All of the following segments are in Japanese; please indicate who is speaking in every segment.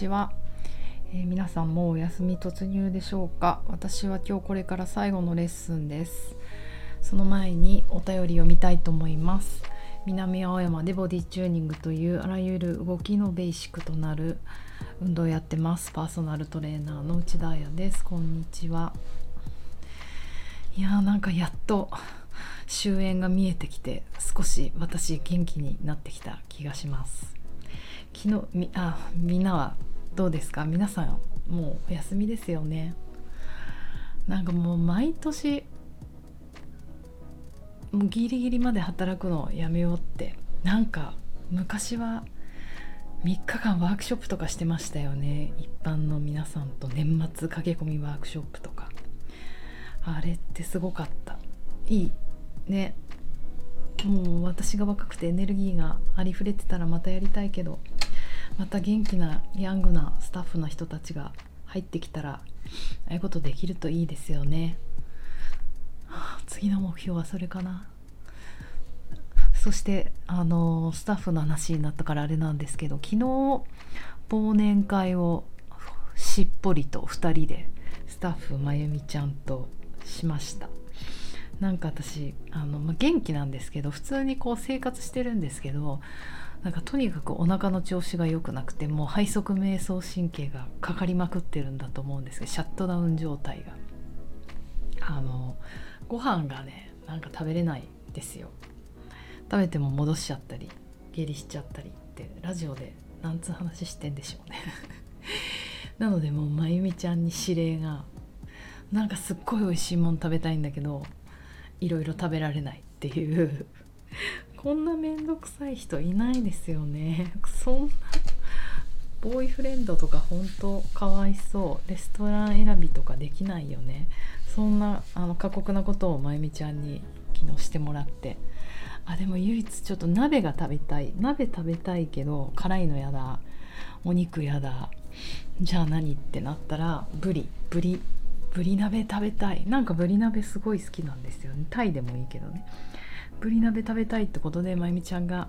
Speaker 1: ちは、えー、皆さんもうお休み突入でしょうか？私は今日これから最後のレッスンです。その前にお便りを見たいと思います。南青山でボディチューニングというあらゆる動きのベーシックとなる運動をやってます。パーソナルトレーナーの内田彩です。こんにちは。いやーなんかやっと終焉が見えてきて少し私元気になってきた気がします。昨日みあみんなはどうですか？皆さんもうお休みですよね。なんかもう毎年もうギリギリまで働くのやめようって。なんか昔は3日間ワークショップとかしてましたよね。一般の皆さんと。年末駆け込みワークショップとか。あれってすごかった。いい。ね。もう私が若くてエネルギーがありふれてたらまたやりたいけどまた元気なヤングなスタッフの人たちが入ってきたらああいうことできるといいですよね、次の目標はそれかな。そしてあのスタッフの話になったからあれなんですけど昨日忘年会をしっぽりと2人でスタッフまゆみちゃんとしました。なんか私あの、まあ、元気なんですけど普通にこう生活してるんですけどなんかとにかくお腹の調子が良くなくてもう背側瞑想神経がかかりまくってるんだと思うんですけどシャットダウン状態が。あのご飯がねなんか食べれないですよ。食べても戻しちゃったり下痢しちゃったりってラジオでなんつう話してんでしょうね。なのでもうまゆみちゃんに指令がなんかすっごい美味しいもの食べたいんだけどいろいろ食べられないっていう。こんなめんどくさい人いないですよね。そんなボーイフレンドとか本当かわいそう。レストラン選びとかできないよね。そんなあの過酷なことをまゆみちゃんに昨日してもらって。あでも唯一ちょっと鍋が食べたい。鍋食べたいけど辛いのやだ。お肉やだ。じゃあ何？ってなったらブリ。ブリ。ブリ鍋食べたい。なんかブリ鍋すごい好きなんですよね。タイでもいいけどね。ブリ鍋食べたいってことでまゆみちゃんが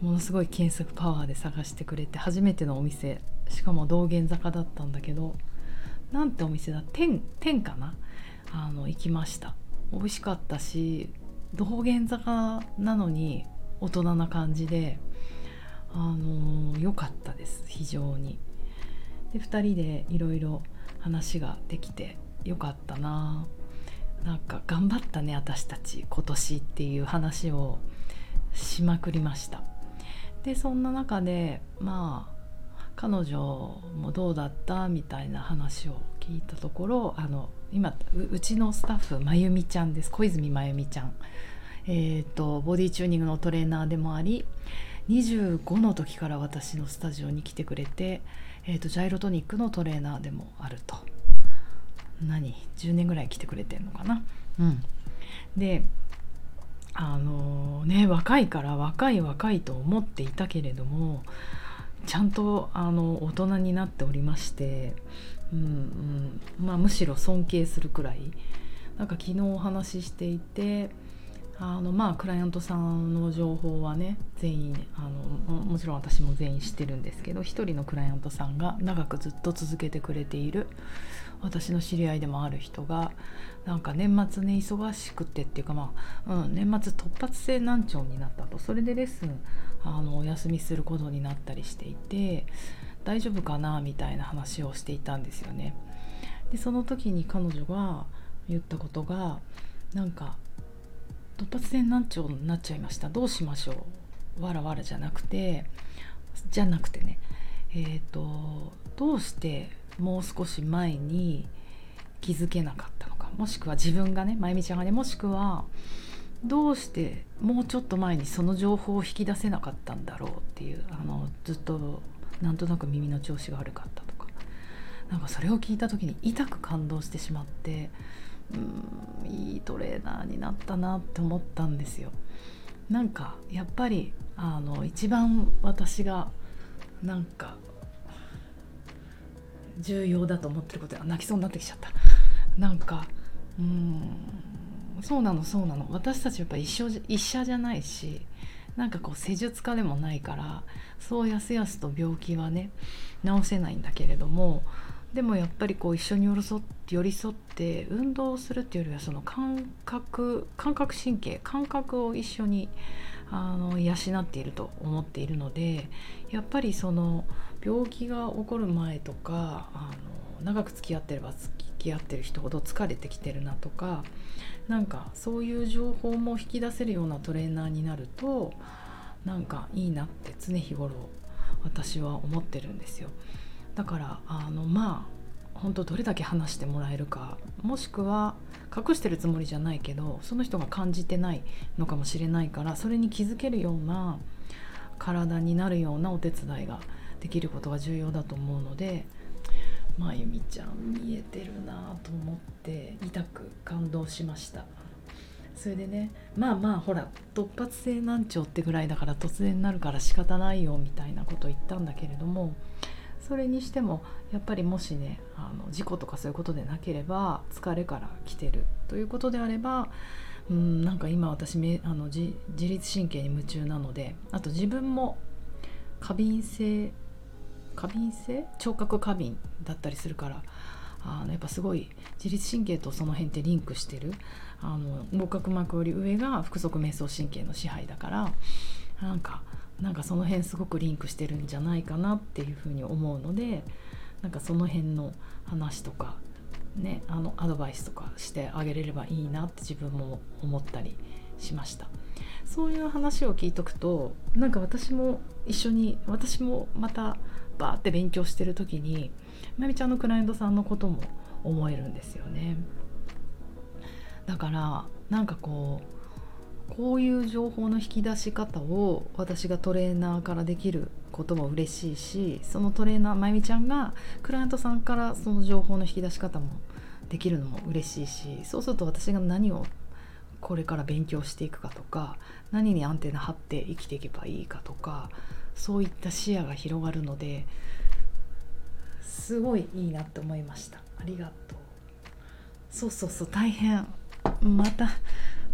Speaker 1: ものすごい検索パワーで探してくれて初めてのお店しかも道玄坂だったんだけどなんてお店だ？天天かな？あの行きました。美味しかったし道玄坂なのに大人な感じであの良かったです。非常に。で2人でいろいろ話ができてよかったな。なんか頑張ったね私たち今年っていう話をしまくりました。でそんな中でまあ彼女もどうだったみたいな話を聞いたところあの今うちのスタッフまゆみちゃんです。小泉まゆみちゃん。えーと、ボディチューニングのトレーナーでもあり25の時から私のスタジオに来てくれて、えーとジャイロトニックのトレーナーでもあると。何？10年ぐらい来てくれてんのかな？うん。であのね若いから若い若いと思っていたけれどもちゃんとあの大人になっておりまして、うんうん。まあ、むしろ尊敬するくらい。なんか昨日お話ししていてあのまあクライアントさんの情報はね全員あのもちろん私も全員知ってるんですけど1人のクライアントさんが長くずっと続けてくれている私の知り合いでもある人がなんか年末ね忙しくてっていうかまあ、うん、年末突発性難聴になったとそれでレッスンあのお休みすることになったりしていて大丈夫かなみたいな話をしていたんですよね。でその時に彼女が言ったことがなんか突発性難聴になっちゃいました。どうしましょう。わらわらじゃなくてじゃなくてね。えっ、ー、とどうしてもう少し前に気づけなかったのか。もしくは自分がねまゆみちゃんがねもしくはどうしてもうちょっと前にその情報を引き出せなかったんだろうっていうあのずっとなんとなく耳の調子が悪かったとか。なんかそれを聞いた時に痛く感動してしまってうんいいトレーナーになったなって思ったんですよ。なんかやっぱりあの一番私がなんか重要だと思ってることは泣きそうになってきちゃったなんかうんそうなのそうなの私たちやっぱ一緒医者じゃないしなんかこう施術家でもないからそうやすやすと病気はね治せないんだけれどもでもやっぱりこう一緒に寄り添って寄り添って運動するっていうよりはその感覚感覚神経感覚を一緒にあの養っていると思っているのでやっぱりその病気が起こる前とかあの長く付き合ってれば付き合ってる人ほど疲れてきてるなとかなんかそういう情報も引き出せるようなトレーナーになるとなんかいいなって常日頃私は思ってるんですよ。だからあのまあ本当どれだけ話してもらえるかもしくは隠してるつもりじゃないけどその人が感じてないのかもしれないからそれに気づけるような体になるようなお手伝いができることが重要だと思うのでまゆみちゃん見えてるなと思って痛く感動しました。それでねまあまあほら突発性難聴ってぐらいだから突然なるから仕方ないよみたいなこと言ったんだけれどもそれにしてもやっぱりもしねあの事故とかそういうことでなければ疲れから来てるということであればうんなんか今私あの自律神経に夢中なのであと自分も過敏性過敏性？聴覚過敏だったりするからあのやっぱすごい自律神経とその辺ってリンクしてるあの横隔膜より上が腹側瞑想神経の支配だからなんかなんかその辺すごくリンクしてるんじゃないかなっていうふうに思うのでなんかその辺の話とかねあのアドバイスとかしてあげれればいいなって自分も思ったりしました。そういう話を聞いとくとなんか私も一緒に私もまたバーって勉強してる時にまみちゃんのクライアントさんのことも思えるんですよね。だからなんかこうこういう情報の引き出し方を私がトレーナーからできることも嬉しいしそのトレーナーまゆみちゃんがクライアントさんからその情報の引き出し方もできるのも嬉しいしそうすると私が何をこれから勉強していくかとか何にアンテナ張って生きていけばいいかとかそういった視野が広がるのですごいいいなって思いました。ありがとう。そうそうそう大変。また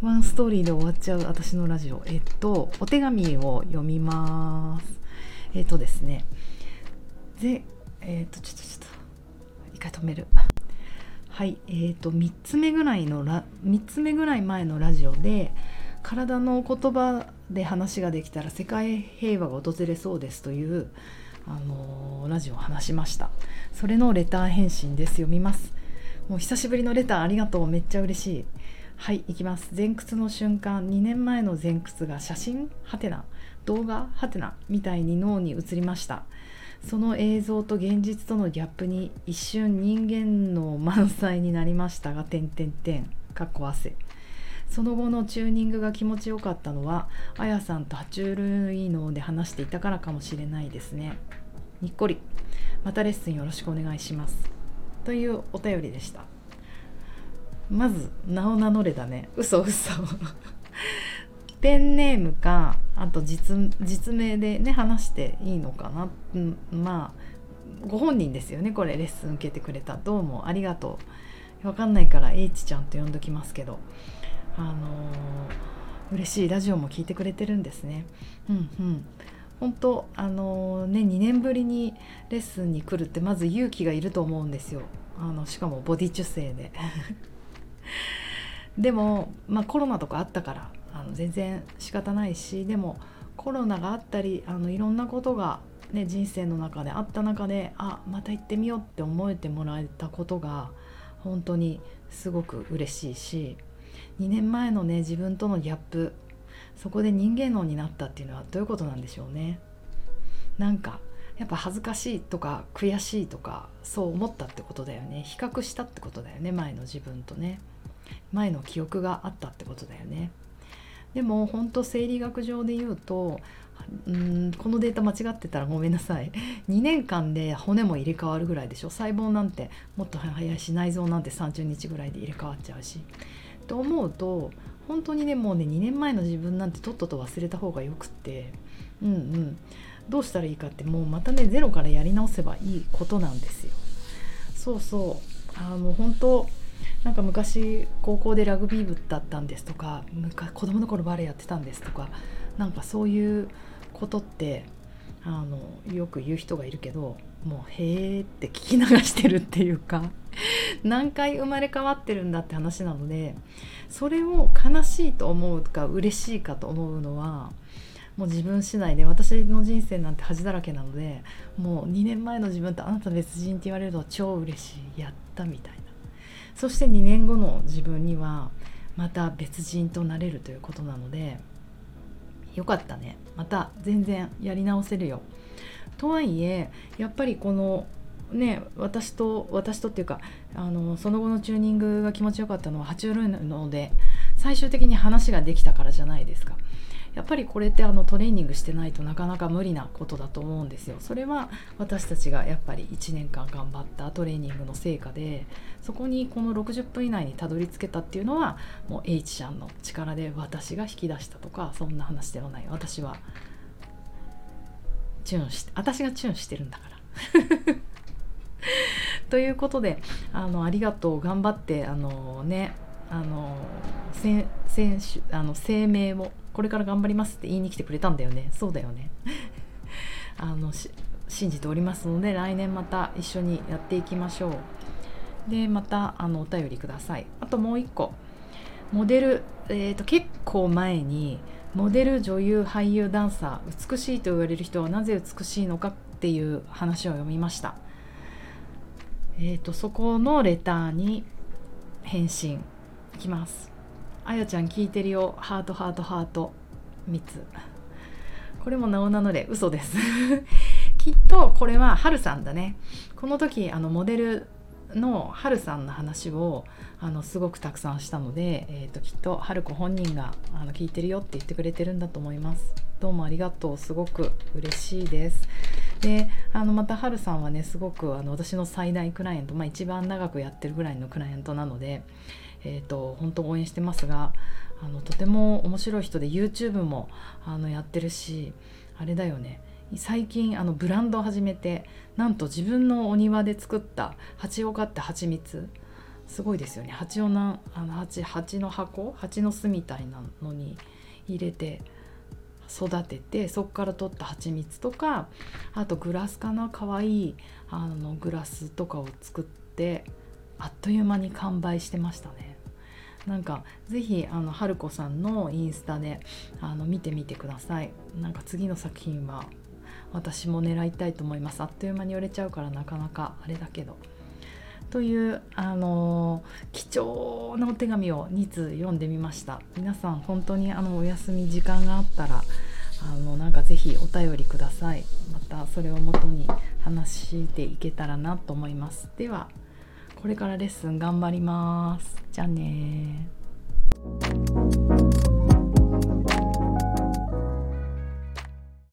Speaker 1: ワンストーリーで終わっちゃう私のラジオ。えっとお手紙を読みます。えっとですね。でえっとちょっとちょっと一回止める。はいえーと、と3つ目ぐらいのラ3つ目ぐらい前のラジオで体の言葉で話ができたら世界平和が訪れそうですという、あのー、ラジオを話しました。それのレター返信です。読みます。もう久しぶりのレターありがとう。めっちゃ嬉しい。はいいきます。前屈の瞬間2年前の前屈が写真はてな動画はてなみたいに脳に映りました。その映像と現実とのギャップに一瞬人間の満載になりましたが点点点かっこ汗。その後のチューニングが気持ちよかったのはあやさんと爬虫類脳で話していたからかもしれないですね。にっこり。またレッスンよろしくお願いします。というお便りでした。まず名を名乗れだね。嘘嘘。ペンネームかあと実実名でね話していいのかな、うん、まあご本人ですよねこれレッスン受けてくれた。どうもありがとう。わかんないから H ちゃんと呼んどきますけど。あのー、嬉しいラジオも聞いてくれてるんですね。うんうん。本当あのー、ね2年ぶりにレッスンに来るってまず勇気がいると思うんですよ。あのしかもボディ中性ででも、まあ、コロナとかあったからあの全然仕方ないしでもコロナがあったりあのいろんなことが、ね、人生の中であった中であまた行ってみようって思えてもらえたことが本当にすごく嬉しいし2年前のね自分とのギャップそこで人間脳になったっていうのはどういうことなんでしょうね。なんかやっぱ恥ずかしいとか悔しいとかそう思ったってことだよね。比較したってことだよね前の自分とね。前の記憶があったってことだよね。でも本当生理学上で言うとうんこのデータ間違ってたらごめんなさい。2年間で骨も入れ替わるぐらいでしょ。細胞なんてもっと早いし内臓なんて30日ぐらいで入れ替わっちゃうし。と思うと本当にねもうね2年前の自分なんてとっとと忘れた方がよくって。うんうん。どうしたらいいかってもうまたねゼロからやり直せばいいことなんですよ。そうそう。あの本当なんか昔高校でラグビー部だったんですとか昔子供の頃バレエやってたんですとかなんかそういうことってあのよく言う人がいるけどもうへーって聞き流してるっていうか 何回生まれ変わってるんだって話なのでそれを悲しいと思うか嬉しいかと思うのはもう自分次第で私の人生なんて恥だらけなのでもう2年前の自分とあなた別人って言われると超嬉しいやったみたいな。そして2年後の自分にはまた別人となれるということなのでよかったね。また全然やり直せるよ。とはいえやっぱりこのね私と私とっていうかあのその後のチューニングが気持ちよかったのは爬虫類なので最終的に話ができたからじゃないですか。やっぱりこれってあのトレーニングしてないとなかなか無理なことだと思うんですよ。それは私たちがやっぱり1年間頑張ったトレーニングの成果でそこにこの60分以内にたどり着けたっていうのはもう H ちゃんの力で私が引き出したとかそんな話ではない私はチューンして私がチューンしてるんだから。ということであのありがとう頑張ってあのねあの選手あの声明をこれから頑張りますって言いに来てくれたんだよね。そうだよね。あの信じておりますので来年また一緒にやっていきましょう。でまたあのお便りください。あともう一個。モデル、えーと、結構前にモデル女優俳優ダンサー美しいと言われる人はなぜ美しいのかっていう話を読みました。えーとそこのレターに返信。いきます。あやちゃん聞いてるよ。ハートハートハート。3つ。これも名を名乗れ嘘です。きっとこれははるさんだね。この時あのモデルのはるさんの話をあのすごくたくさんしたので、えーと、きっと春子本人があの聞いてるよって言ってくれてるんだと思います。どうもありがとうすごく嬉しいです。であのまたはるさんはねすごくあの私の最大クライアント、まあ、一番長くやってるぐらいのクライアントなのでえーと、本当応援してますがあのとても面白い人で YouTube もあのやってるしあれだよね。最近あのブランドを始めてなんと自分のお庭で作った蜂を飼って蜂蜜。すごいですよね。蜂をなあの蜂蜂の箱？蜂の巣みたいなのに入れて育ててそこから取った蜂蜜とかあとグラスかな？かわいいあのグラスとかを作ってあっという間に完売してましたね。なんかぜひあの春子さんのインスタであの見てみてください。なんか次の作品は私も狙いたいと思います。あっという間に売れちゃうからなかなかあれだけど。というあの貴重なお手紙を2通読んでみました。皆さん本当にあのお休み時間があったらあのなんかぜひお便りください。またそれをもとに話していけたらなと思います。ではこれからレッスン頑張ります。じゃあね